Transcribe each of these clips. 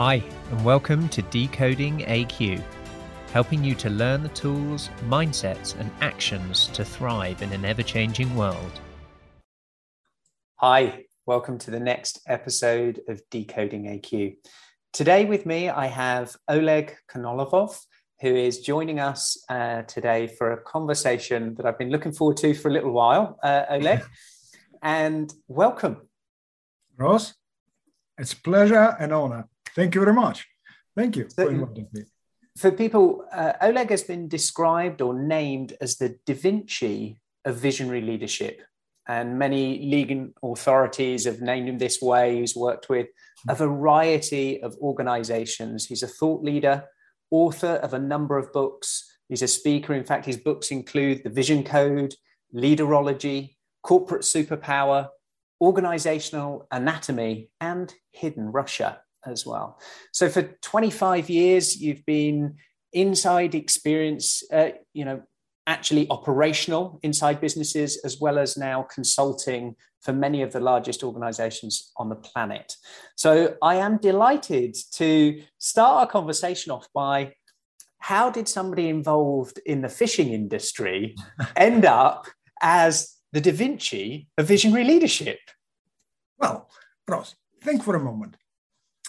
Hi, and welcome to Decoding AQ, helping you to learn the tools, mindsets, and actions to thrive in an ever changing world. Hi, welcome to the next episode of Decoding AQ. Today, with me, I have Oleg Konovalov, who is joining us uh, today for a conversation that I've been looking forward to for a little while. Uh, Oleg, and welcome. Ross, it's pleasure and honor. Thank you very much. Thank you so, for inviting me. For people, uh, Oleg has been described or named as the Da Vinci of visionary leadership. And many legal authorities have named him this way. He's worked with a variety of organizations. He's a thought leader, author of a number of books. He's a speaker. In fact, his books include The Vision Code, Leaderology, Corporate Superpower, Organizational Anatomy, and Hidden Russia as well. So for 25 years, you've been inside experience, uh, you know, actually operational inside businesses, as well as now consulting for many of the largest organizations on the planet. So I am delighted to start our conversation off by how did somebody involved in the fishing industry end up as the Da Vinci of visionary leadership? Well, Ross, think for a moment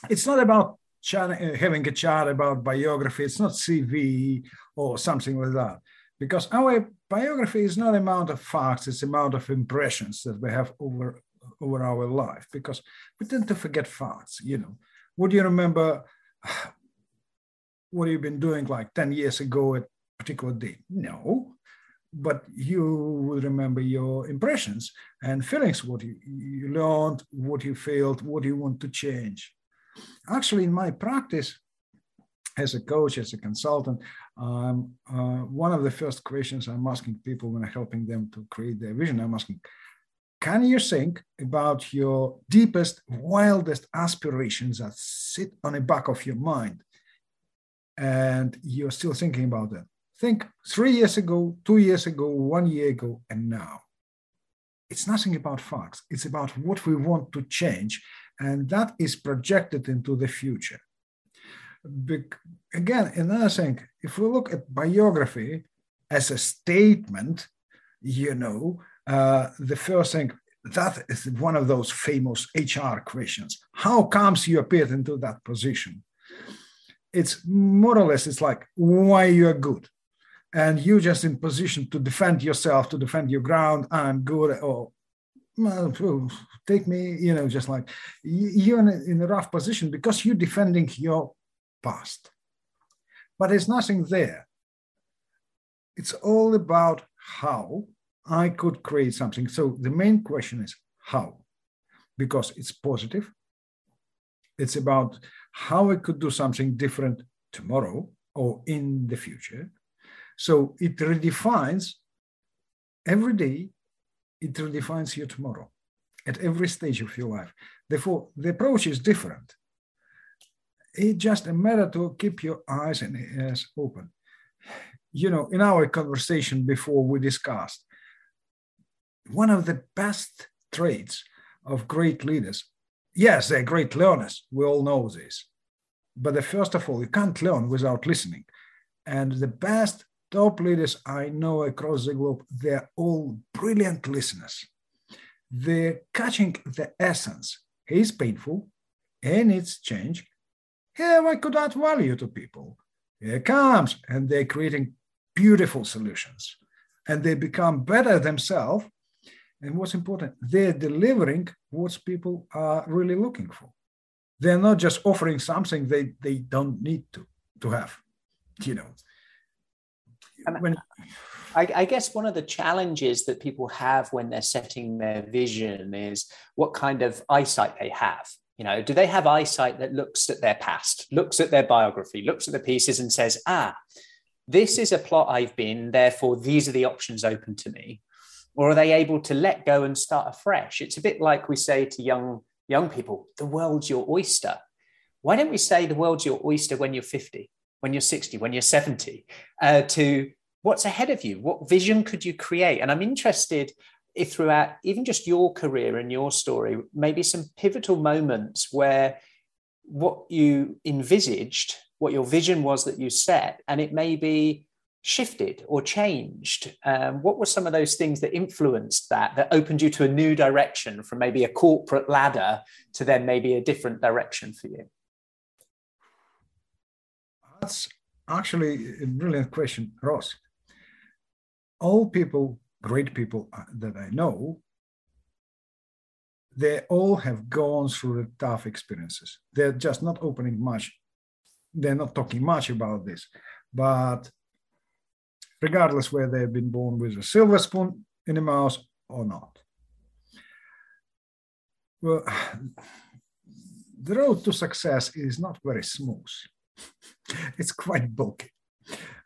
it's not about uh, having a chat about biography. It's not CV or something like that, because our biography is not amount of facts; it's amount of impressions that we have over over our life. Because we tend to forget facts. You know, would you remember? What you've been doing like 10 years ago at particular date? No, but you will remember your impressions and feelings, what you, you learned, what you felt, what you want to change actually in my practice as a coach, as a consultant, um, uh, one of the first questions I'm asking people when I'm helping them to create their vision, I'm asking, can you think about your deepest, wildest aspirations that sit on the back of your mind? And you're still thinking about them. Think three years ago, two years ago, one year ago, and now. It's nothing about facts. It's about what we want to change and that is projected into the future. Be- again, another thing, if we look at biography as a statement, you know, uh, the first thing that is one of those famous HR questions. How comes you appeared into that position? It's more or less, it's like why you are good. And you just in position to defend yourself, to defend your ground, I'm good, or well, take me, you know, just like you're in a, in a rough position because you're defending your past. But there's nothing there. It's all about how I could create something. So the main question is how, because it's positive. It's about how I could do something different tomorrow or in the future. So it redefines every day it redefines you tomorrow at every stage of your life. Therefore, the approach is different. It's just a matter to keep your eyes and ears open. You know, in our conversation before we discussed, one of the best traits of great leaders, yes, they're great learners. We all know this. But the, first of all, you can't learn without listening. And the best top leaders I know across the globe, they're all brilliant listeners. They're catching the essence. It's painful and it's change. Here I could add value to people. Here comes, and they're creating beautiful solutions. And they become better themselves. And what's important, they're delivering what people are really looking for. They're not just offering something they, they don't need to, to have, you know when I, I, guess one of the challenges that people have when they're setting their vision is what kind of eyesight they have. You know, do they have eyesight that looks at their past, looks at their biography, looks at the pieces and says, ah, this is a plot I've been, therefore these are the options open to me? Or are they able to let go and start afresh? It's a bit like we say to young young people, the world's your oyster. Why don't we say the world's your oyster when you're 50? when you're 60, when you're 70, uh, to what's ahead of you? What vision could you create? And I'm interested if throughout even just your career and your story, maybe some pivotal moments where what you envisaged, what your vision was that you set, and it may be shifted or changed? Um, what were some of those things that influenced that, that opened you to a new direction from maybe a corporate ladder to then maybe a different direction for you? That's actually a brilliant question, Ross. All people, great people uh, that I know, they all have gone through the tough experiences. They're just not opening much. They're not talking much about this, but regardless whether they've been born with a silver spoon in the mouth or not. Well, the road to success is not very smooth. it's quite bulky,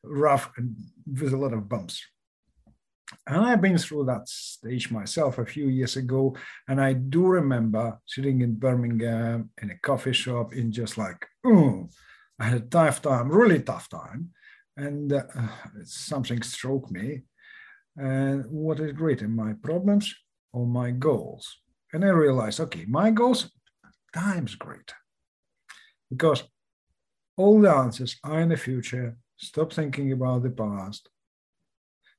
rough, and with a lot of bumps. And I've been through that stage myself a few years ago. And I do remember sitting in Birmingham in a coffee shop in just like, oh, I had a tough time, really tough time and uh, something struck me. And what is greater, my problems or my goals? And I realized, okay, my goals times greater because all the answers are in the future. Stop thinking about the past.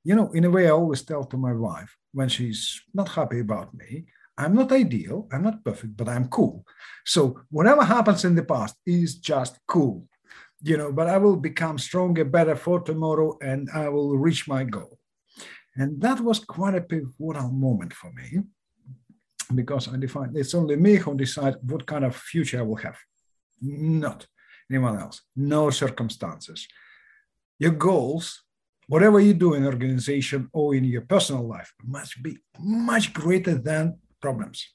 You know, in a way, I always tell to my wife when she's not happy about me, I'm not ideal, I'm not perfect, but I'm cool. So whatever happens in the past is just cool you know, but I will become stronger, better for tomorrow, and I will reach my goal. And that was quite a pivotal moment for me because I defined it's only me who decide what kind of future I will have, not anyone else, no circumstances. Your goals, whatever you do in organization or in your personal life, must be much greater than problems.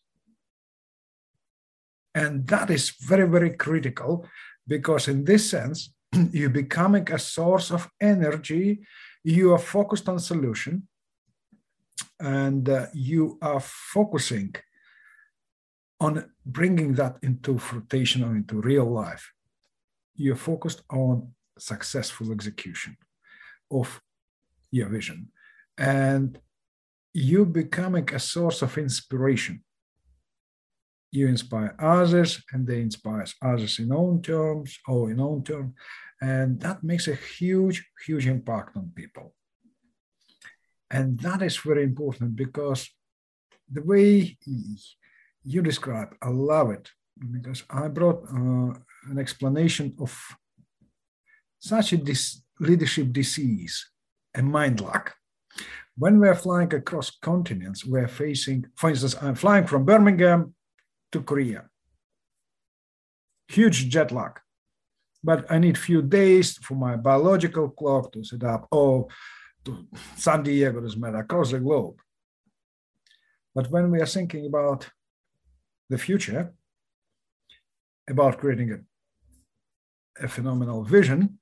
And that is very, very critical because in this sense, you're becoming a source of energy, you are focused on solution, and uh, you are focusing on bringing that into fruition or into real life. You're focused on successful execution of your vision. And you becoming a source of inspiration. You inspire others and they inspire others in own terms or in own terms and that makes a huge huge impact on people. And that is very important because the way you describe i love it because i brought uh, an explanation of such a dis- leadership disease and mind lag when we're flying across continents we're facing for instance i'm flying from birmingham to Korea. Huge jet lag. But I need few days for my biological clock to set up, or to San Diego, doesn't matter, across the globe. But when we are thinking about the future, about creating a, a phenomenal vision,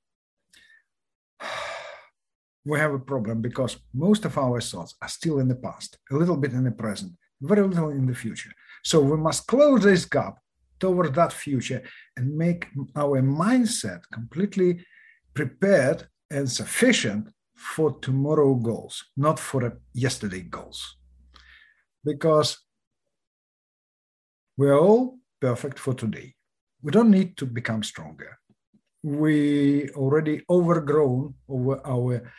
we have a problem because most of our thoughts are still in the past, a little bit in the present, very little in the future. So we must close this gap toward that future and make our mindset completely prepared and sufficient for tomorrow goals, not for yesterday goals. Because we're all perfect for today. We don't need to become stronger. We already overgrown over our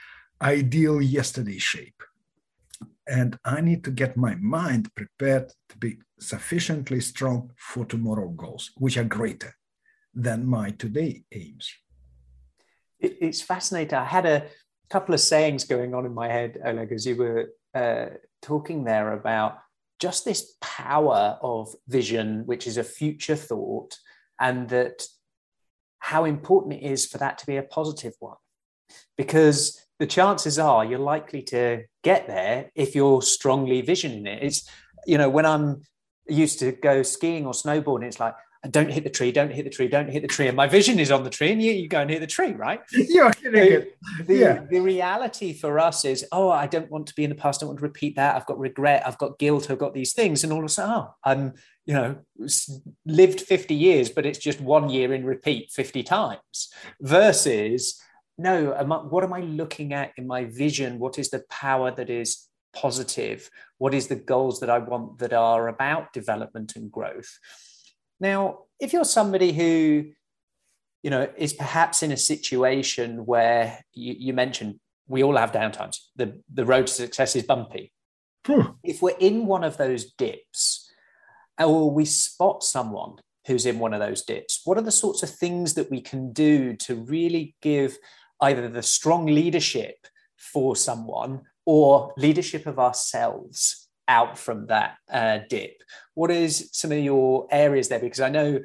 ideal yesterday shape and I need to get my mind prepared to be sufficiently strong for tomorrow goals, which are greater than my today aims. It's fascinating. I had a couple of sayings going on in my head, Oleg, as you were uh, talking there about just this power of vision, which is a future thought, and that how important it is for that to be a positive one. Because the chances are you're likely to get there if you're strongly visioning it. It's, you know, when I'm used to go skiing or snowboarding, it's like, don't hit the tree, don't hit the tree, don't hit the tree. And my vision is on the tree, and you, you go and hit the tree, right? You're the, yeah. the reality for us is, oh, I don't want to be in the past, I don't want to repeat that. I've got regret, I've got guilt, I've got these things. And all of a sudden, oh, I'm, you know, lived 50 years, but it's just one year in repeat 50 times versus no, am I, what am I looking at in my vision? What is the power that is positive? What is the goals that I want that are about development and growth? Now, if you're somebody who, you know, is perhaps in a situation where you, you mentioned we all have downtimes, the, the road to success is bumpy. Hmm. If we're in one of those dips, or we spot someone who's in one of those dips, what are the sorts of things that we can do to really give either the strong leadership for someone or leadership of ourselves out from that uh, dip? What is some of your areas there? Because I know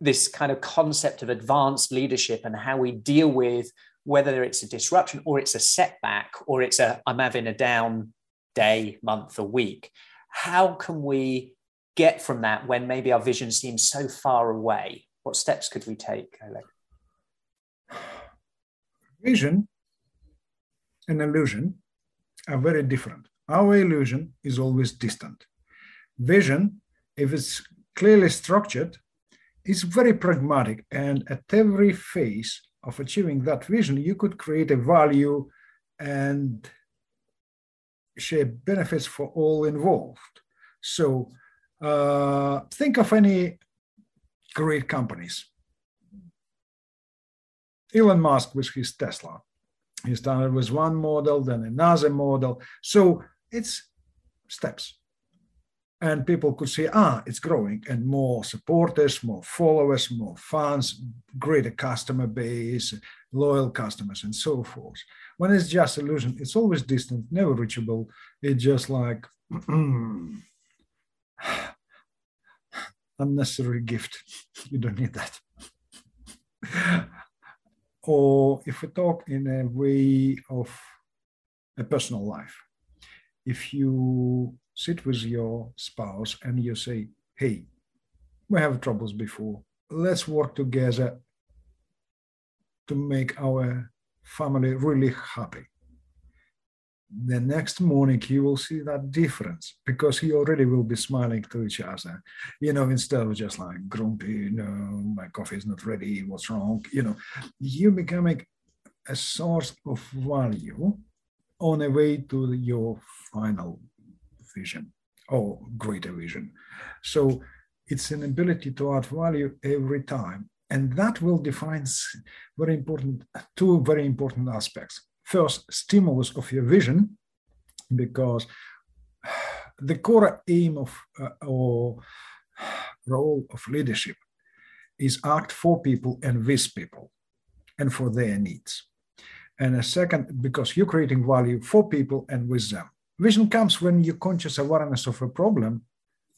this kind of concept of advanced leadership and how we deal with whether it's a disruption or it's a setback or it's a I'm having a down day, month, or week. How can we get from that when maybe our vision seems so far away? What steps could we take, Oleg? Vision and illusion are very different. Our illusion is always distant. Vision, if it's clearly structured, is very pragmatic. And at every phase of achieving that vision, you could create a value and share benefits for all involved. So uh, think of any great companies. Elon Musk with his Tesla. He started with one model, then another model. So it's steps. And people could say, ah, it's growing, and more supporters, more followers, more fans, greater customer base, loyal customers, and so forth. When it's just illusion, it's always distant, never reachable. It's just like unnecessary gift. You don't need that. or if we talk in a way of a personal life, if you sit with your spouse and you say, hey, we have troubles before, let's work together to make our family really happy. The next morning, you will see that difference because he already will be smiling to each other, you know, instead of just like grumpy, no, my coffee is not ready, what's wrong? You know, you becoming a source of value on a way to your final vision or greater vision. So it's an ability to add value every time. And that will define very important, two very important aspects. First, stimulus of your vision, because the core aim of uh, or role of leadership is act for people and with people and for their needs. And a second, because you're creating value for people and with them. Vision comes when you conscious awareness of a problem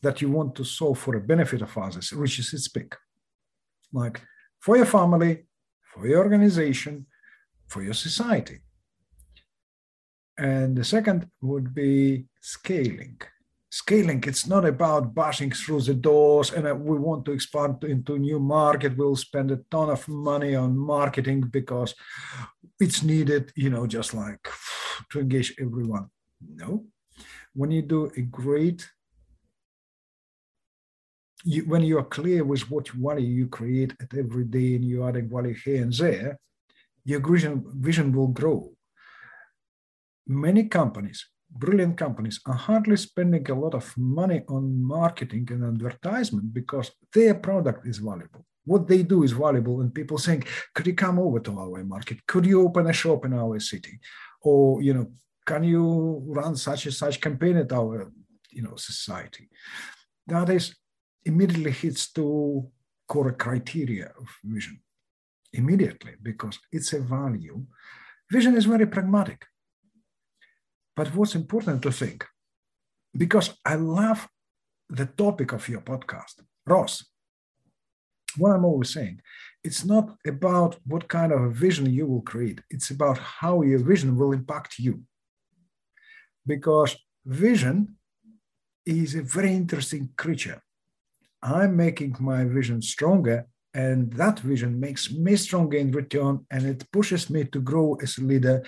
that you want to solve for the benefit of others, reaches its peak. Like for your family, for your organization, for your society. And the second would be scaling. Scaling, it's not about bashing through the doors and uh, we want to expand into new market. We'll spend a ton of money on marketing because it's needed, you know, just like to engage everyone. No. When you do a great, you, when you are clear with what value you create at every day and you're adding value here and there, your vision, vision will grow. Many companies, brilliant companies, are hardly spending a lot of money on marketing and advertisement because their product is valuable. What they do is valuable and people saying could you come over to our market? Could you open a shop in our city? Or you know can you run such and such campaign at our you know society? That is immediately hits to core criteria of vision immediately because it's a value. Vision is very pragmatic but what's important to think because i love the topic of your podcast ross. What i'm always saying it's not about what kind of a vision you will create. It's about how your vision will impact you. Because vision is a very interesting creature. I'm making my vision stronger, and that vision makes me stronger in return, and it pushes me to grow as a leader,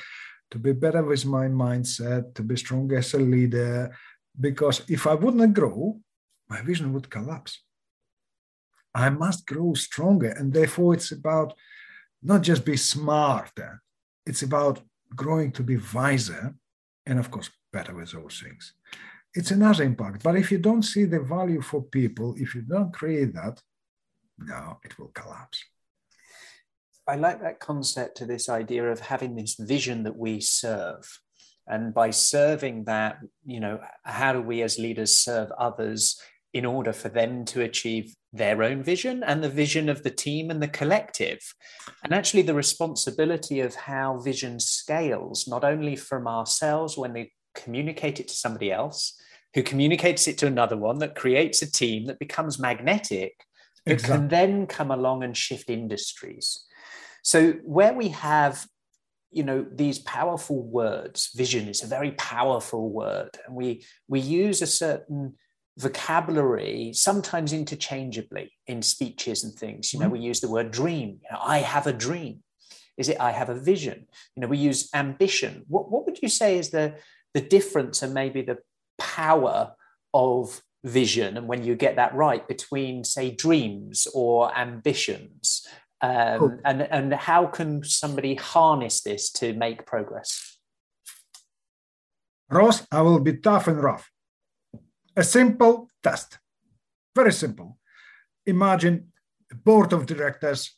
to be better with my mindset, to be stronger as a leader. Because if I would not grow, my vision would collapse. I must grow stronger, and therefore it's about not just be smarter, it's about growing to be wiser, and of course better with those things. It's another impact. But if you don't see the value for people, if you don't create that, no, it will collapse. I like that concept to this idea of having this vision that we serve. And by serving that, you know, how do we as leaders serve others in order for them to achieve their own vision and the vision of the team and the collective? And actually, the responsibility of how vision scales, not only from ourselves when they communicate it to somebody else, who communicates it to another one that creates a team that becomes magnetic, that exactly. can then come along and shift industries. So where we have you know these powerful words vision is a very powerful word and we we use a certain vocabulary sometimes interchangeably in speeches and things. You know mm-hmm. we use the word dream. You know, i have a dream. Is it i have a vision? You know we use ambition. What, what would you say is the the difference and maybe the power of vision and when you get that right between say dreams or ambitions um, cool. and and how can somebody harness this to make progress? Ross i will be tough and rough. A simple test. Very simple. Imagine a board of directors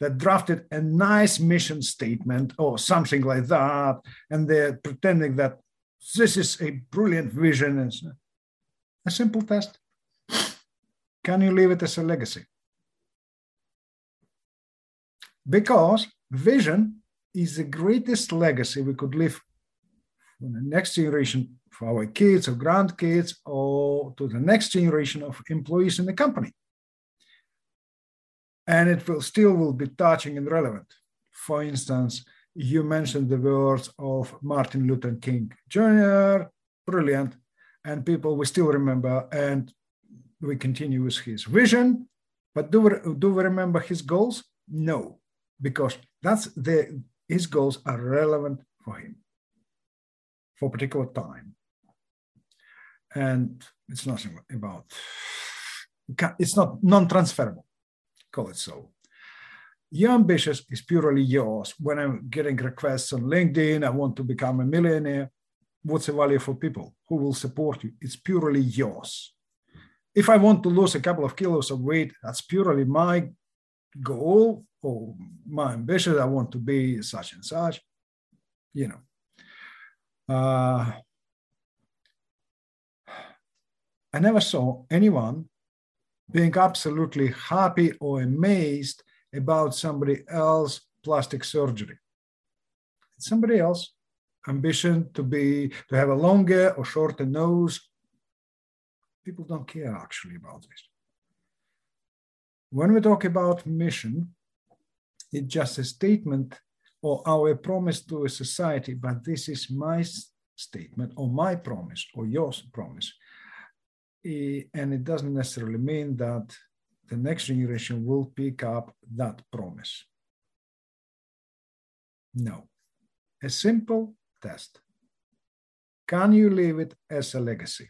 that drafted a nice mission statement or something like that and they're pretending that this is a brilliant vision. And a simple test. Can you leave it as a legacy because vision is the greatest legacy we could leave for the next generation, for our kids or grandkids, or to the next generation of employees in the company. And it will still will be touching and relevant. For instance, you mentioned the words of Martin Luther King Jr., brilliant, and people we still remember, and we continue with his vision. But do we, do we remember his goals? No because that's the his goals are relevant for him for a particular time. And it's nothing about it's not non-transferable call it so. Your ambitious is purely yours. When i'm getting requests on linkedin i want to become a millionaire what's the value for people who will support you? It's purely yours. If i want to lose a couple of kilos of weight that's purely my goal or my ambition, I want to be such and such, you know. Uh, I never saw anyone being absolutely happy or amazed about somebody else plastic surgery. somebody else ambition to be to have a longer or shorter nose. People don't care actually about this. When we talk about mission, it's just a statement or our promise to a society, but this is my statement or my promise or your promise. And it doesn't necessarily mean that the next generation will pick up that promise. No. A simple test. Can you leave it as a legacy?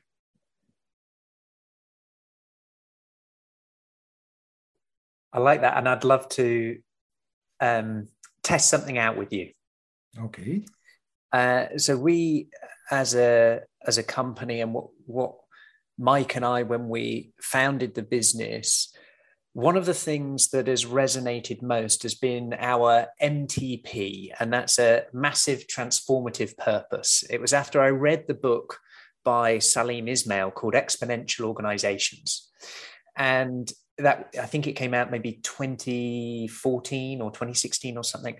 I like that. And I'd love to um, test something out with you. Okay. Uh, so we, as a as a company, and what what Mike and I, when we founded the business, one of the things that has resonated most has been our MTP, and that's a massive transformative purpose. It was after I read the book by Salim Ismail called Exponential Organizations. And that I think it came out maybe 2014 or 2016 or something.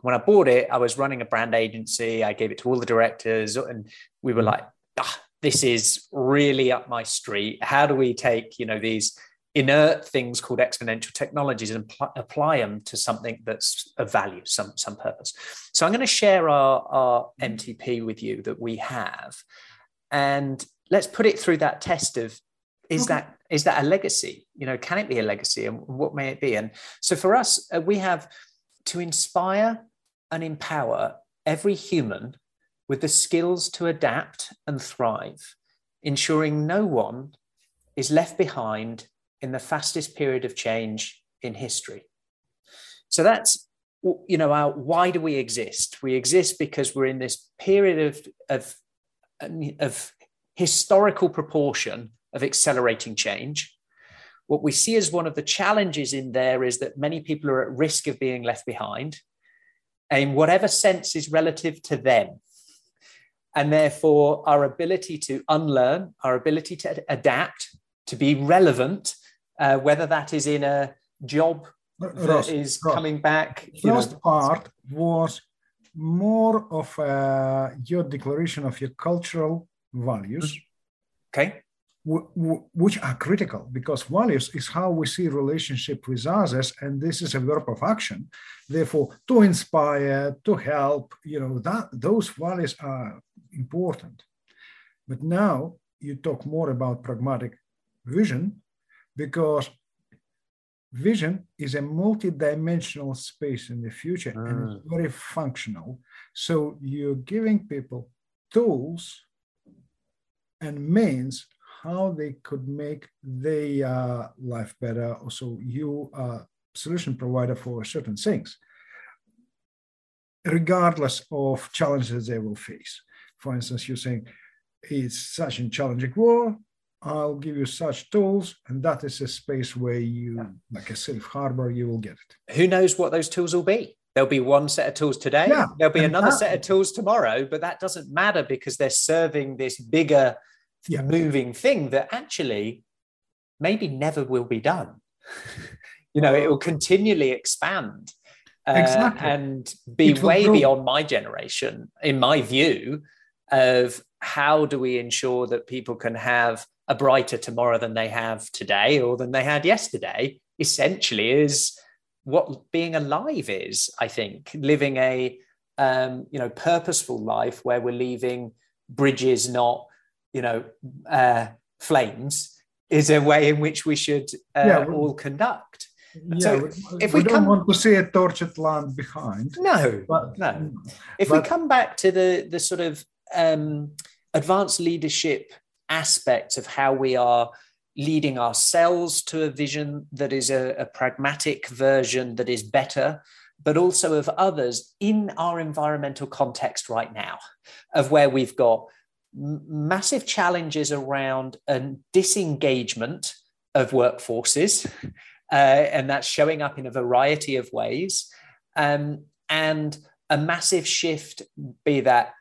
When I bought it, I was running a brand agency. I gave it to all the directors, and we were like, ah, "This is really up my street. How do we take you know these inert things called exponential technologies and pl- apply them to something that's of value, some some purpose?" So I'm going to share our our MTP with you that we have, and let's put it through that test of is okay. that is that a legacy? You know can it be a legacy and what may it be? And so for us uh, we have to inspire and empower every human with the skills to adapt and thrive ensuring no one is left behind in the fastest period of change in history. So that's you know our, why do we exist? We exist because we're in this period of of of historical proportion of accelerating change. what we see as one of the challenges in there is that many people are at risk of being left behind in whatever sense is relative to them. And therefore, our ability to unlearn, our ability to adapt, to be relevant, uh, whether that is in a job that Ross, is Ross, coming back. The First know. part was more of uh, your declaration of your cultural values. Okay. Which are critical because values is how we see relationship with others and this is a verb of action therefore to inspire to help you know that those values are important but now you talk more about pragmatic vision because vision is a multi-dimensional space in the future mm. and it's mm. very functional so you're giving people tools and means how they could make their uh, life better so you are solution provider for certain things regardless of challenges they will face for instance you're saying it's such a challenging war I'll give you such tools, and that is a space where you, yeah. like a safe harbor, you will get it. Who knows what those tools will be? There'll be one set of tools today. Yeah. There'll be and another that, set of tools tomorrow, but that doesn't matter because they're serving this bigger yeah. moving thing that actually maybe never will be done. you know, it will continually expand. Uh, exactly. and be way grow. beyond my generation, in my view, of how do we ensure that people can have a brighter tomorrow than they have today or than they had yesterday essentially is what being alive is i think living a um, you know purposeful life where we're leaving bridges not you know uh, flames is a way in which we should uh, yeah, all conduct. yeah, so if we, we don't come, want to see a tortured land behind no but, no. if but, we come back to the the sort of um, advanced leadership aspects of how we are leading ourselves to a vision that is a, a pragmatic version that is better but also of others in our environmental context right now, of where we've got massive challenges around a disengagement of workforces, uh, and that's showing up in a variety of ways, um, and a massive shift, be that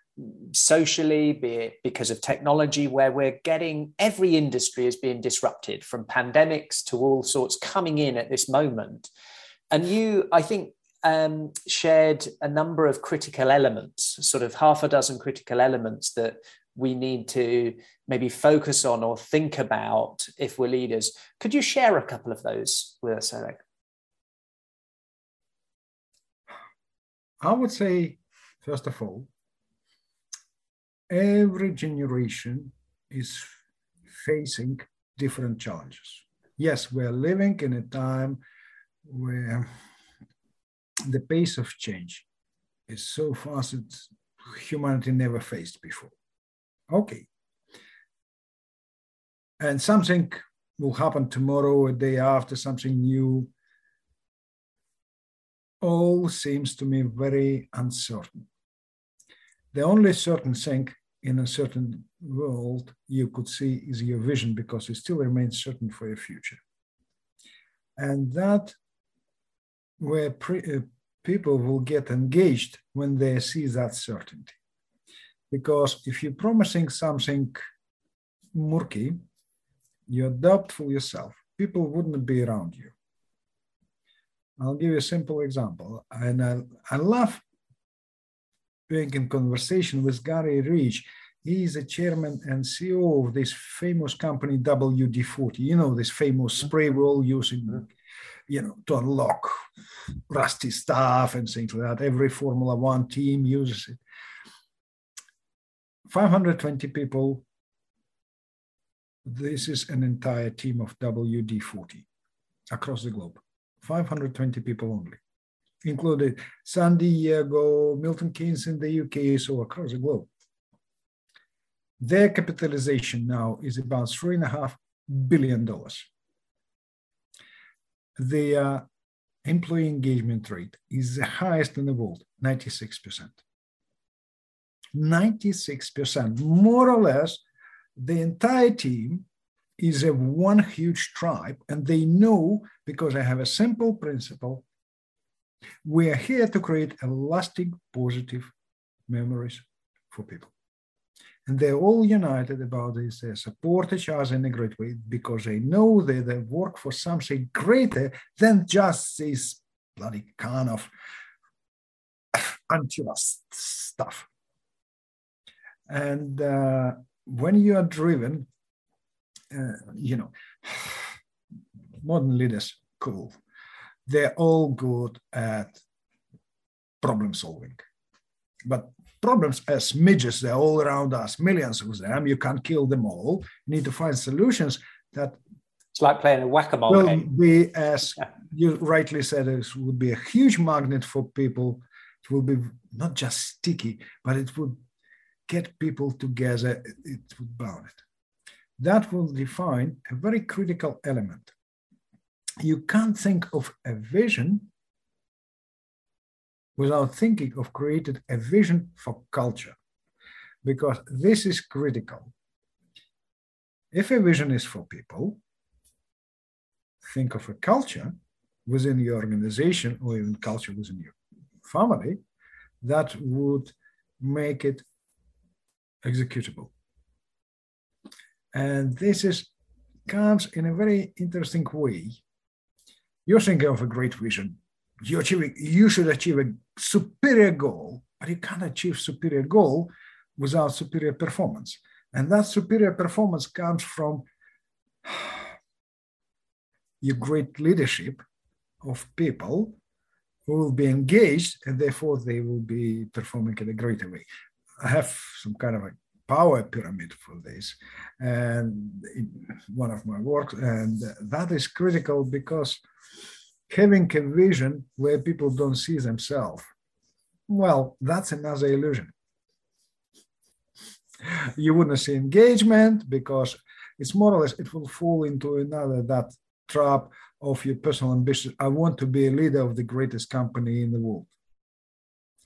socially, be it because of technology, where we're getting every industry is being disrupted from pandemics to all sorts coming in at this moment. And you, I think, um, shared a number of critical elements, sort of half a dozen critical elements that we need to maybe focus on or think about if we're leaders. Could you share a couple of those with us, Eric? I would say, first of all, every generation is facing different challenges. Yes, we're living in a time where the pace of change is so fast that humanity never faced before. Okay. And something will happen tomorrow, a day after, something new. All seems to me very uncertain. The only certain thing in a certain world you could see is your vision because it still remains certain for your future. And that where pre, uh, people will get engaged when they see that certainty. Because if you're promising something murky, you're doubtful yourself, people wouldn't be around you. I'll give you a simple example. And I, I love being in conversation with Garry Ridge. He is a chairman and CEO of this famous company WD-40. You know, this famous mm-hmm. spray we're all using, you know, to unlock rusty stuff and things like that. Every Formula One team uses it. 520 people. This is an entire team of WD-40 across the globe. 520 people only included San Diego, Milton Keynes in the UK, so across the globe. Their capitalization now is about three and a half billion dollars. Their employee engagement rate is the highest in the world, 96%. 96%, more or less, the entire team is a one huge tribe, and they know because I have a simple principle. We are here to create a lasting positive memories for people. And they're all united about this. They support each other in a great way because they know that they work for something greater than just this bloody kind of unjust stuff. And uh, when you are driven, uh, you know, modern leaders, cool. They're all good at problem solving. But problems as midgets, they're all around us, millions of them. You can't kill them all. You need to find solutions that it's like playing a whack-a-mole will game. be as you rightly said, it would be a huge magnet for people. It will be not just sticky, but it would get people together. It would bound it. That will define a very critical element. You can't think of a vision without thinking of creating a vision for culture, because this is critical. If a vision is for people, think of a culture within your organization or even culture within your family that would make it executable. And this is comes in a very interesting way. You're thinking of a great vision. You achieving, you should achieve a superior goal, but you can't achieve superior goal without superior performance. And that superior performance comes from your great leadership of people who will be engaged and therefore they will be performing in a greater way. I have some kind of a power pyramid for this and one of my works and that is critical because having a vision where people don't see themselves well that's another illusion you wouldn't see engagement because it's more or less it will fall into another that trap of your personal ambition. I want to be a leader of the greatest company in the world.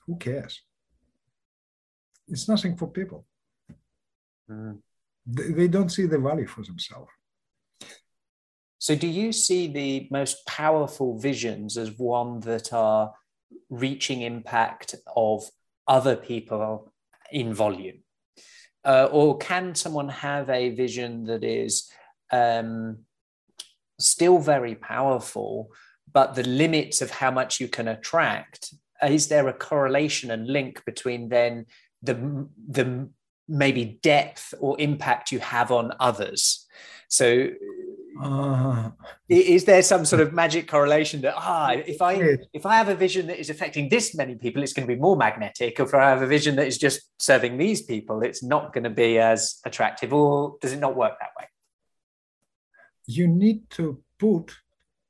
Who cares? It's nothing for people. Mm. They, they don't see the value for themselves. So, do you see the most powerful visions as one that are reaching impact of other people in volume? Uh, or can someone have a vision that is um, still very powerful, but the limits of how much you can attract, is there a correlation and link between then the, the maybe depth or impact you have on others? So uh, is there some sort of magic correlation that ah if i if i have a vision that is affecting this many people it's going to be more magnetic or if i have a vision that is just serving these people it's not going to be as attractive or does it not work that way you need to put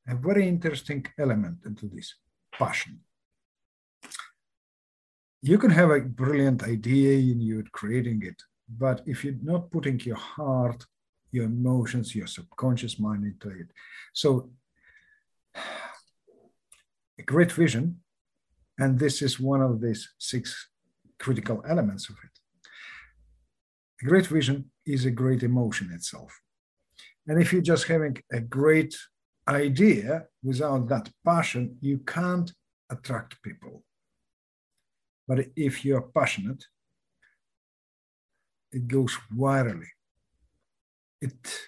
a very interesting element into this passion. You can have a brilliant idea and you're creating it, but if you're not putting your heart, your emotions, your subconscious mind into it. So, a great vision, and this is one of these six critical elements of it. A great vision is a great emotion itself. And if you're just having a great idea without that passion, you can't attract people. But if you're passionate, it goes virally. It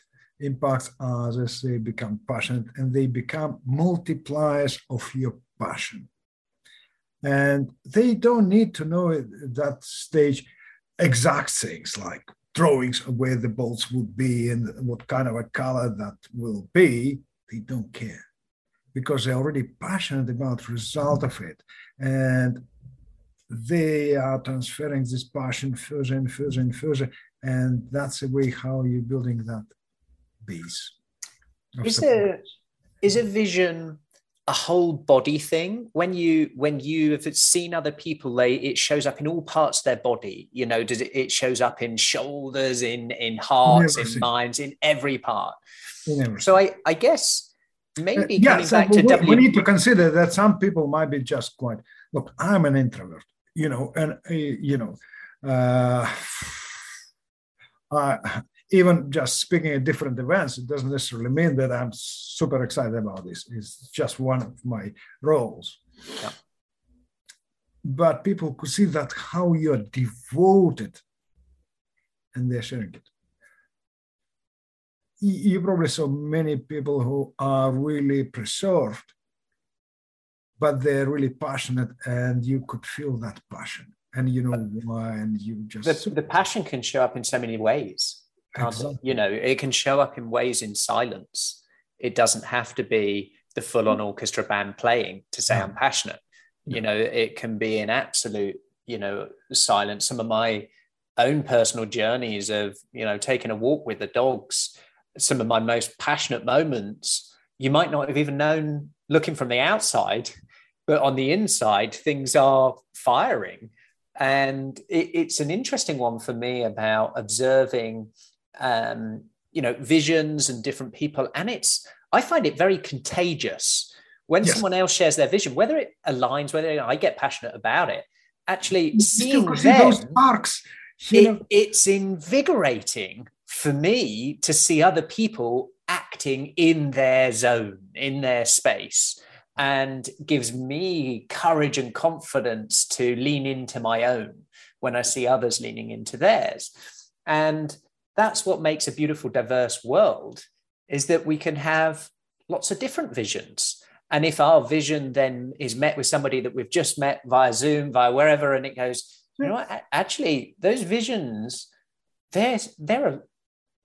impacts others, they become passionate and they become multipliers of your passion. And they don't need to know at that stage exact things like drawings of where the bolts would be and what kind of a color that will be, they don't care because they're already passionate about the result of it. And they are transferring this passion further and further and further. And that's the way how you're building that base. Is there is a vision a whole body thing? When you when you have seen other people they it shows up in all parts of their body you know does it it shows up in shoulders in in hearts in minds in every part. So i i guess maybe uh, yeah, coming so back to we, w- we need to consider that some people might be just quite look i'm an introvert you know and uh, you know uh, I, even just speaking at different events, it doesn't necessarily mean that I'm super excited about this. It's just one of my roles. Yeah. But people could see that how you're devoted and they're sharing it. You probably saw many people who are really preserved, but they're really passionate, and you could feel that passion. And you know why, and you just. The, the passion can show up in so many ways. Um, exactly. You know, it can show up in ways in silence. It doesn't have to be the full on orchestra band playing to say I'm passionate. You know, it can be in absolute, you know, silence. Some of my own personal journeys of, you know, taking a walk with the dogs, some of my most passionate moments, you might not have even known looking from the outside, but on the inside, things are firing. And it, it's an interesting one for me about observing um, you know visions and different people and it's i find it very contagious when yes. someone else shares their vision whether it aligns whether you know, i get passionate about it actually seeing them, those sparks it, it's invigorating for me to see other people acting in their zone in their space and gives me courage and confidence to lean into my own when i see others leaning into theirs and that's what makes a beautiful, diverse world is that we can have lots of different visions. And if our vision then is met with somebody that we've just met via Zoom, via wherever, and it goes, you know, actually, those visions, there's there are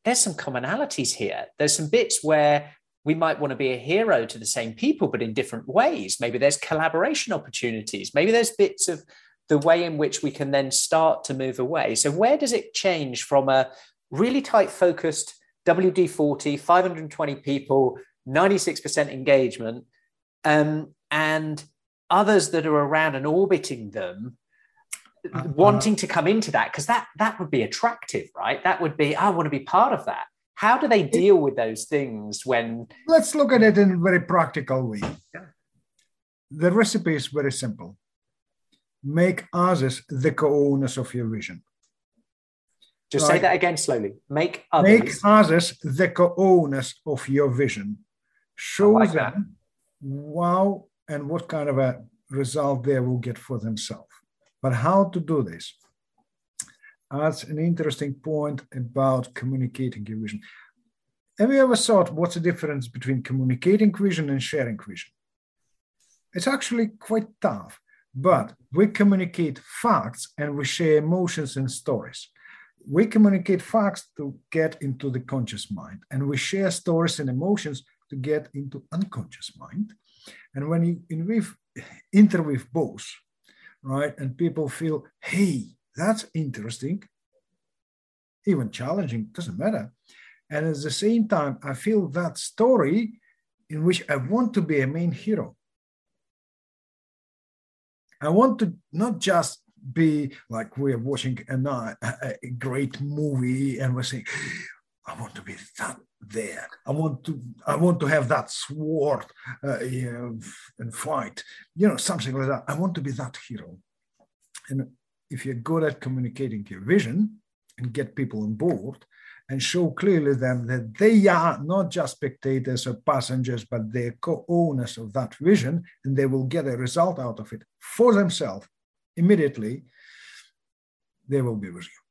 there's some commonalities here. There's some bits where we might want to be a hero to the same people, but in different ways. Maybe there's collaboration opportunities. Maybe there's bits of the way in which we can then start to move away. So where does it change from a really tight focused WD 40, 520 people, 96% engagement, um, and others that are around and orbiting them. Uh, wanting to come into that because that that would be attractive right that would be i want to be part of that how do they deal with those things when let's look at it in a very practical way the recipe is very simple make others the co-owners of your vision just say that again slowly. Make others. Make others the co-owners of your vision. Show like them wow and what kind of a result they will get for themselves. But how to do this? That's an interesting point about communicating your vision. Have you ever thought what's the difference between communicating vision and sharing vision? It's actually quite tough, but we communicate facts and we share emotions and stories we communicate facts to get into the conscious mind and we share stories and emotions to get into unconscious mind and when you interweave both right and people feel hey that's interesting even challenging doesn't matter and at the same time i feel that story in which i want to be a main hero i want to not just be like we're watching a, a great movie and we're saying, I want to be that there. I want to. I want to have that sword uh, and fight. You know, something like that. I want to be that hero. And if you're good at communicating your vision and get people on board and show clearly them that they are not just spectators or passengers, but they're co-owners of that vision, and they will get a result out of it for themselves immediately, they will be with you.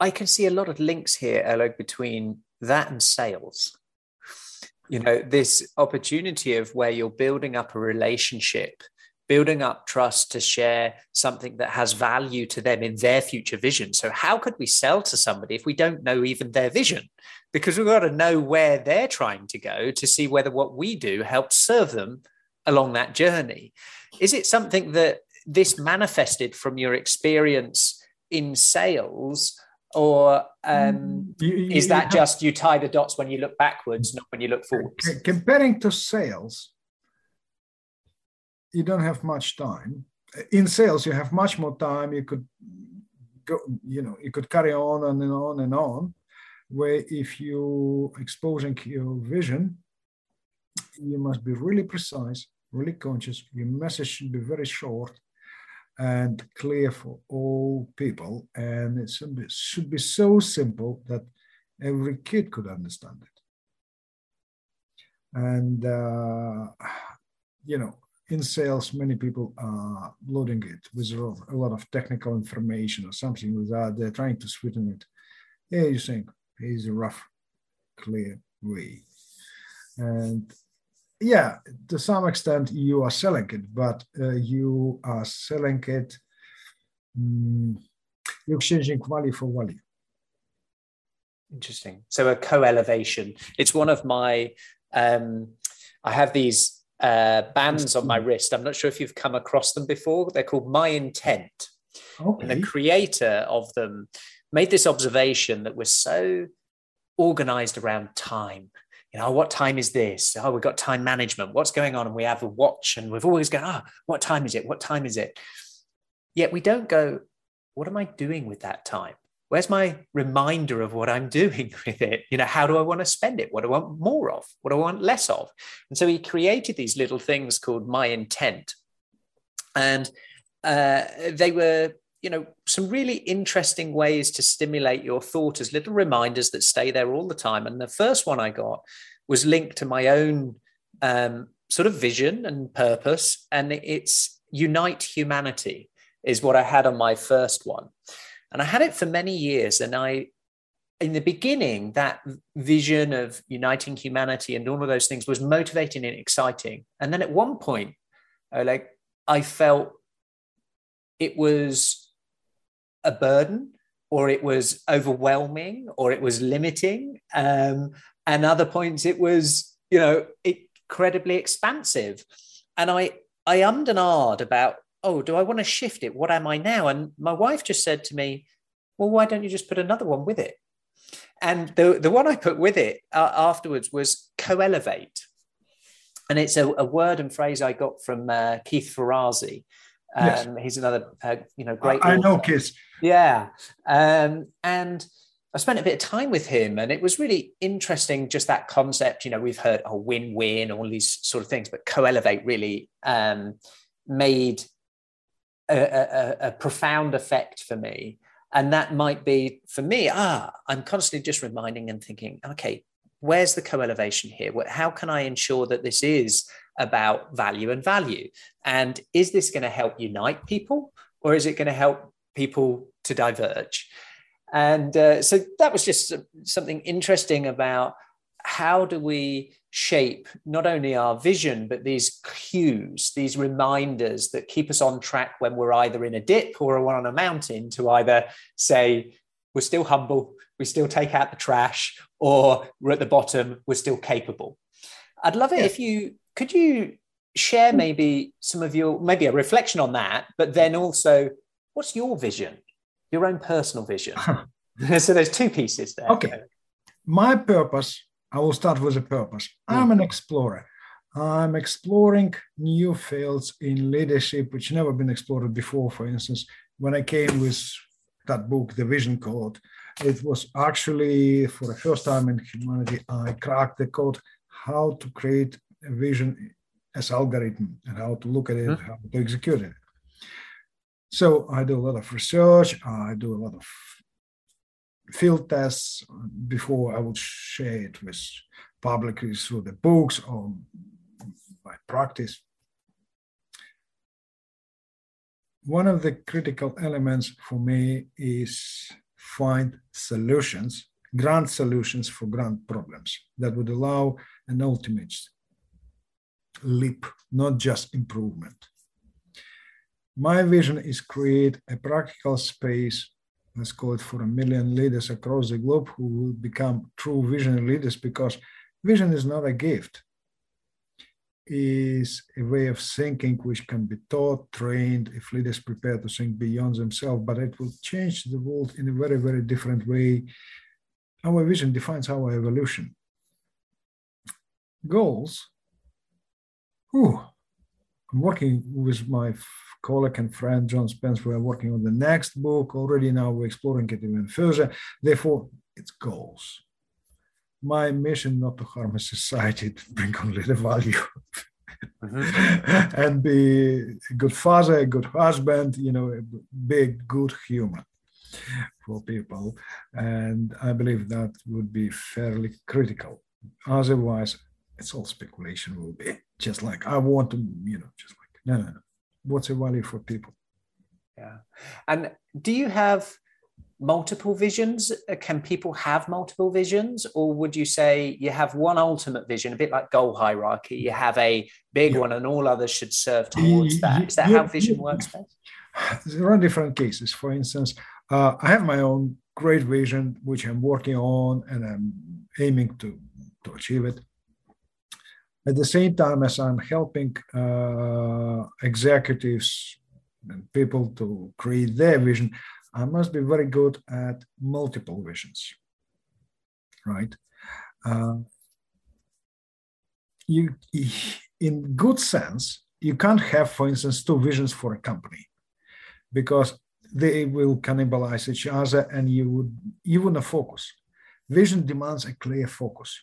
I can see a lot of links here, Oleg, between that and sales. You know, this opportunity of where you're building up a relationship, building up trust to share something that has value to them in their future vision. So, how could we sell to somebody if we don't know even their vision? Because we've got to know where they're trying to go to see whether what we do helps serve them along that journey. Is it something that this manifested from your experience in sales? Or um, you, you, is that just you tie the dots when you look backwards, not when you look forwards? Comparing to sales, you don't have much time. In sales, you have much more time. You could go, you know, you could carry on and on and on. Where if you exposing your vision, you must be really precise, really conscious. Your message should be very short. and clear for all people. And it should be, should be so simple that every kid could understand it. And, uh, you know, in sales, many people are loading it with a lot of technical information or something that. They're trying to sweeten it. Yeah, you think it's a rough, clear way. And yeah, to some extent, you are selling it, but uh, you are selling it, um, you're exchanging value for value. Interesting. So a co-elevation. It's one of my. Um, I have these uh, bands on my wrist. I'm not sure if you've come across them before. They're called My Intent. Okay. And the creator of them made this observation that we're so organized around time. You know, what time is this? Oh, we've got time management. What's going on? And we have a watch and we've always gone, oh, what time is it? What time is it? Yet we don't go, what am I doing with that time? Where's my reminder of what I'm doing with it? You know, how do I want to spend it? What do I want more of? What do I want less of? And so he created these little things called My Intent. And uh, they were, you know, some really interesting ways to stimulate your thought as little reminders that stay there all the time. And the first one I got was linked to my own um, sort of vision and purpose. And it's Unite Humanity, is what I had on my first one. And I had it for many years. And I, in the beginning, that vision of uniting humanity and all of those things was motivating and exciting. And then at one point, I like I felt it was a burden or it was overwhelming or it was limiting. Um, and other points it was, you know, incredibly expansive. And I I ummed and ahed about oh, do I want to shift it? What am I now? And my wife just said to me, well, why don't you just put another one with it? And the, the one I put with it uh, afterwards was co elevate. And it's a, a, word and phrase I got from uh, Keith Ferrazzi. Um, yes. He's another, uh, you know, great. I, I know Keith. Yeah. Um, and I spent a bit of time with him, and it was really interesting. Just that concept, you know, we've heard a oh, win-win, all these sort of things, but co-elevate really um, made a, a, a profound effect for me. And that might be for me, ah, I'm constantly just reminding and thinking, okay, where's the co-elevation here? How can I ensure that this is about value and value? And is this going to help unite people or is it going to help people to diverge? And uh, so that was just something interesting about how do we shape not only our vision, but these cues, these reminders that keep us on track when we're either in a dip or we're on a mountain to either say, we're still humble, we still take out the trash, or we're at the bottom, we're still capable. I'd love it yeah. if you could you share mm. maybe some of your maybe a reflection on that, but then also what's your vision, your own personal vision? so there's two pieces there. Okay. My purpose I will start with a purpose. I'm an explorer. I'm exploring new fields in leadership which never been explored before. For instance, when I came with that book, The Vision Code, it was actually for the first time in humanity, I cracked the code how to create a vision as algorithm and how to look at it, mm-hmm. how to execute it. So I do a lot of research. I do a lot of field tests before I would share it with publicly through the books or by practice. One of the critical elements for me is find solutions, grant solutions for grant problems that would allow an ultimate leap, not just improvement. My vision is create a practical space let's call it for a million leaders across the globe who will become true visionary leaders because vision is not a gift. Is a way of thinking which can be taught trained if leaders prepare to think beyond themselves but it will change the world in a very very different way. Our vision defines our evolution. Goals. Whew, working with my colleague and friend John Spence, we are working on the next book. Already now we're exploring it even further. Therefore, it's goals. My mission not to harm a society, to bring only the value. mm-hmm. and be a good father, a good husband, you know, be a good human for people. And I believe that would be fairly critical. Otherwise, it's all speculation will be just like, I want to, you know, just like, no, no, no. What's the value for people? Yeah. And do you have multiple visions? Uh, can people have multiple visions? Or would you say you have one ultimate vision, a bit like goal hierarchy? You have a big yeah. one and all others should serve towards that. Is that yeah, how vision works best? There are different cases. For instance, uh, I have my own great vision, which I'm working on and I'm aiming to, to achieve it. At the same time as I'm helping uh, executives and people to create their vision, I must be very good at multiple visions, right? Uh, you, in good sense, you can't have, for instance, two visions for a company because they will cannibalize each other and you would you wouldn't focus. Vision demands a clear focus,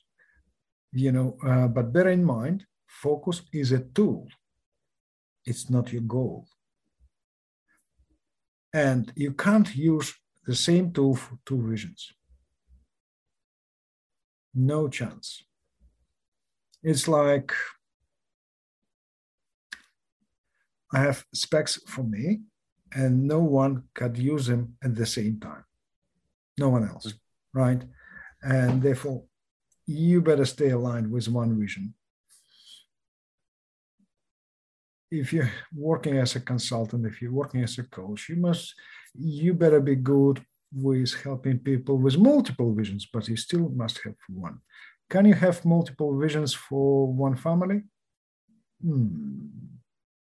you know. Uh, but bear in mind, focus is a tool; it's not your goal. And you can't use the same tool for two visions. No chance. It's like I have specs for me, and no one can use them at the same time. No one else, right? And therefore, you better stay aligned with one vision if you're working as a consultant, if you're working as a coach, you must, you better be good with helping people with multiple visions, but you still must have one. Can you have multiple visions for one family? Hmm.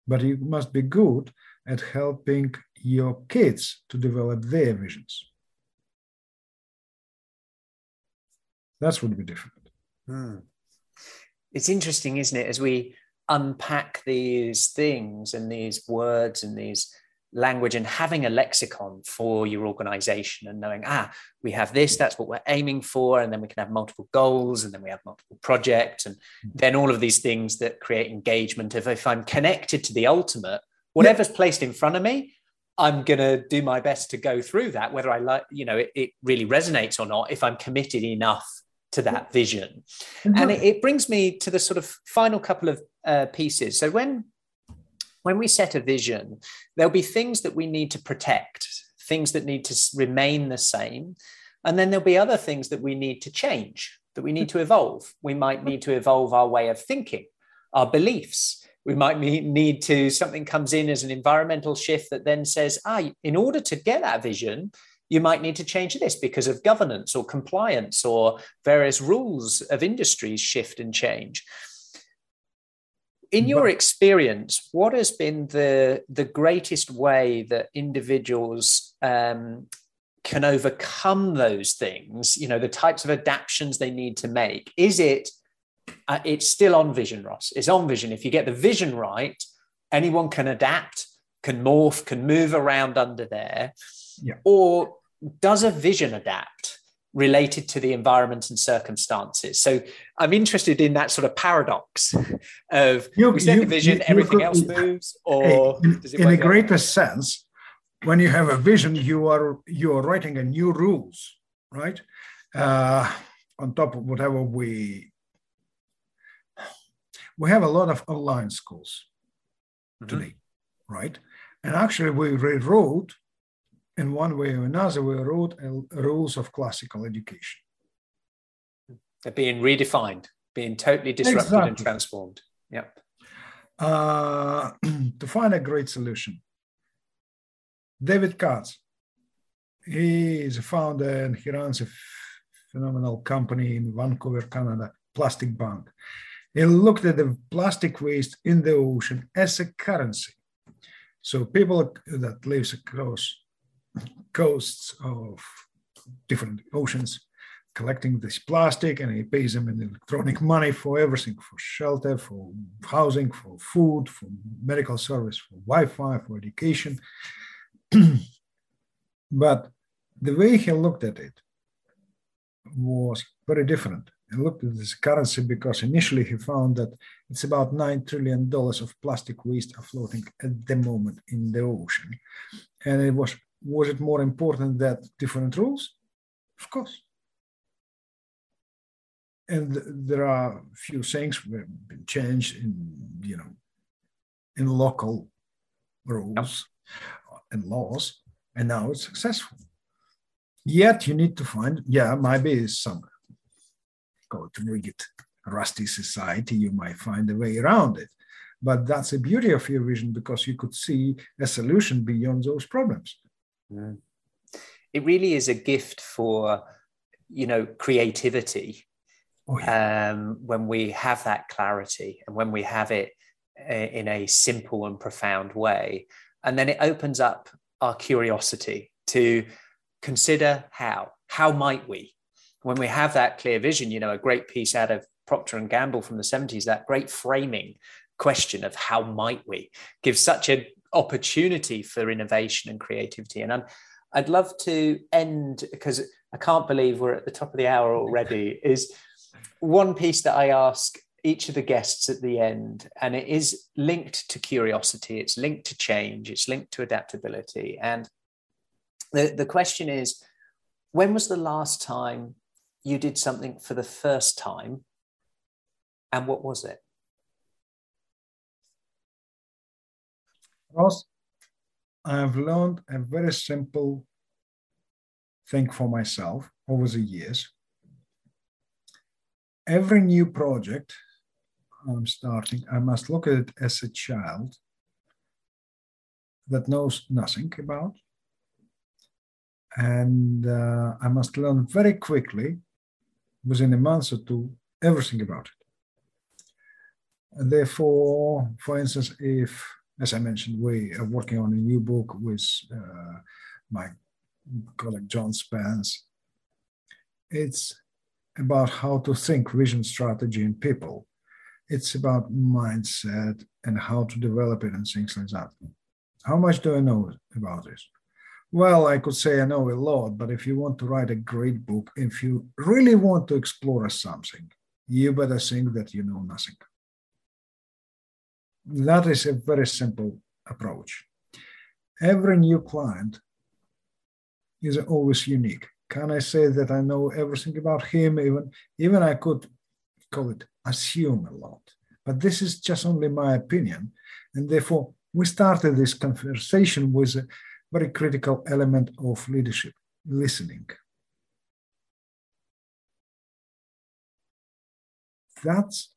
But you must be good at helping your kids to develop their visions. That's would be different. Hmm. It's interesting, isn't it? As we unpack these things and these words and these language and having a lexicon for your organization and knowing ah we have this that's what we're aiming for and then we can have multiple goals and then we have multiple projects and then all of these things that create engagement if, if i'm connected to the ultimate whatever's placed in front of me i'm going to do my best to go through that whether i like you know it, it really resonates or not if i'm committed enough to that vision. Mm-hmm. And it, it, brings me to the sort of final couple of uh, pieces. So when when we set a vision, there'll be things that we need to protect, things that need to remain the same, and then there'll be other things that we need to change, that we need to evolve. We might need to evolve our way of thinking, our beliefs. We might need to something comes in as an environmental shift that then says, ah, in order to get that vision, you might need to change this because of governance or compliance or various rules of industries shift and change. In your experience, what has been the, the greatest way that individuals um, can overcome those things? You know, the types of adaptations they need to make. Is it, uh, it's still on vision, Ross? It's on vision. If you get the vision right, anyone can adapt, can morph, can move around under there. Yeah. Or does a vision adapt related to the environment and circumstances? So I'm interested in that sort of paradox of you, we set you, the vision, you, everything else moves, or in, in a greater sense, when you have a vision, you are you are writing a new rules, right? Uh, on top of whatever we we have a lot of online schools mm-hmm. today, right? And actually, we rewrote in one way or another, we wrote rules of classical education. They're being redefined, being totally disrupted exactly. and transformed. Yeah. Uh, to find a great solution, David Katz, he is a founder and he runs a phenomenal company in Vancouver, Canada, Plastic Bank. He looked at the plastic waste in the ocean as a currency. So people that lives across coasts of different oceans collecting this plastic and he pays them in electronic money for everything for shelter for housing for food for medical service for wi-fi for education but the way he looked at it was very different he looked at this currency because initially he found that it's about $9 trillion of plastic waste are floating at the moment in the ocean. And it was, was it more important that different rules? Of course. And there are a few things have been changed in, you know, in local rules and laws, and now it's successful. Yet you need to find, yeah, maybe some call it rigid, rusty society, you might find a way around it. But that's the beauty of your vision because you could see a solution beyond those problems. Mm. It really is a gift for, you know, creativity. Oh, yeah. um, when we have that clarity and when we have it uh, in a simple and profound way. And then it opens up our curiosity to consider how. How might we? when we have that clear vision, you know, a great piece out of Procter and Gamble from the 70s, that great framing question of how might we gives such an opportunity for innovation and creativity. And I'm, I'd love to end because I can't believe we're at the top of the hour already. Is one piece that I ask each of the guests at the end, and it is linked to curiosity, it's linked to change, it's linked to adaptability. And the, the question is when was the last time you did something for the first time. And what was it? Ross, I've learned a very simple thing for myself over the years. Every new project I'm starting, I must look at it as a child that knows nothing about. And uh, I must learn very quickly within a month or two everything about it. And therefore, for instance, if, as I mentioned, we are working on a new book with uh, my colleague John Spence, it's about how to think vision strategy in people. It's about mindset and how to develop it and things like that. How much do I know about this? Well, I could say I know a lot, but if you want to write a great book, if you really want to explore something, you better think that you know nothing. That is a very simple approach. Every new client is always unique. Can I say that I know everything about him? Even, even I could call it assume a lot. But this is just only my opinion. And therefore, we started this conversation with a very critical element of leadership, listening. That's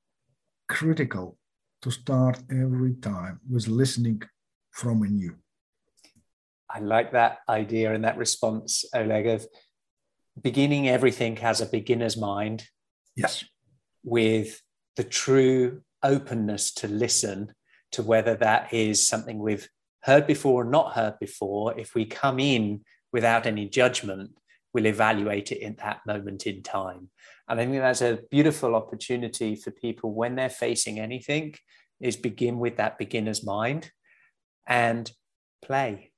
critical to start every time with listening from a new. I like that idea and that response, Oleg, of beginning everything has a beginner's mind. Yes. With the true openness to listen to whether that is something we've heard before or not heard before, if we come in without any judgment, we'll evaluate it in that moment in time. And I think that's a beautiful opportunity for people when they're facing anything is begin with that beginner's mind and play.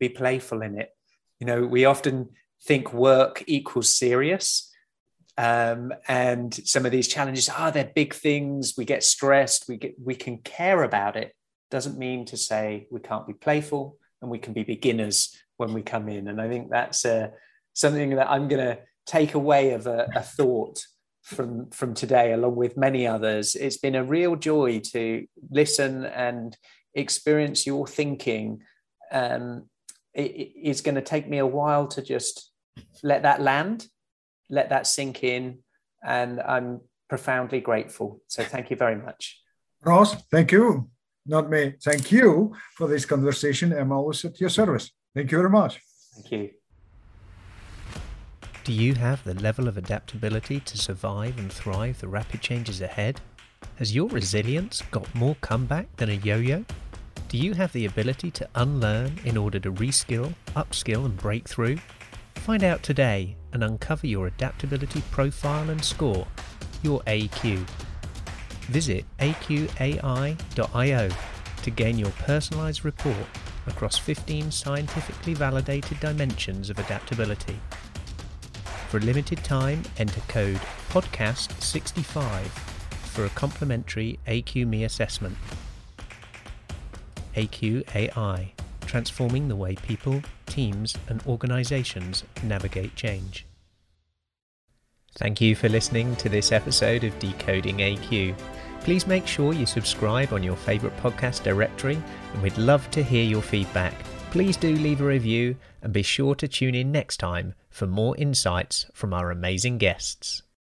Be playful in it. You know, we often think work equals serious. Um, and some of these challenges are oh, they're big things. We get stressed. We get we can care about it, doesn't mean to say we can't be playful and we can be beginners when we come in. And I think that's uh, something that I'm going to take away of a, a, thought from from today, along with many others. It's been a real joy to listen and experience your thinking. Um, it, it's going to take me a while to just let that land, let that sink in, and I'm profoundly grateful. So thank you very much. Ross, thank you not me. Thank you for this conversation. I'm always at your service. Thank you very much. Thank you. Do you have the level of adaptability to survive and thrive the rapid changes ahead? Has your resilience got more comeback than a yo yo? Do you have the ability to unlearn in order to reskill, upskill, and break through? Find out today and uncover your adaptability profile and score, your AQ. Visit aqai.io to gain your personalized report across 15 scientifically validated dimensions of adaptability. For a limited time, enter code podcast65 for a complimentary AQME assessment. AQAI, transforming the way people, teams, and organizations navigate change. Thank you for listening to this episode of Decoding AQ. Please make sure you subscribe on your favourite podcast directory, and we'd love to hear your feedback. Please do leave a review and be sure to tune in next time for more insights from our amazing guests.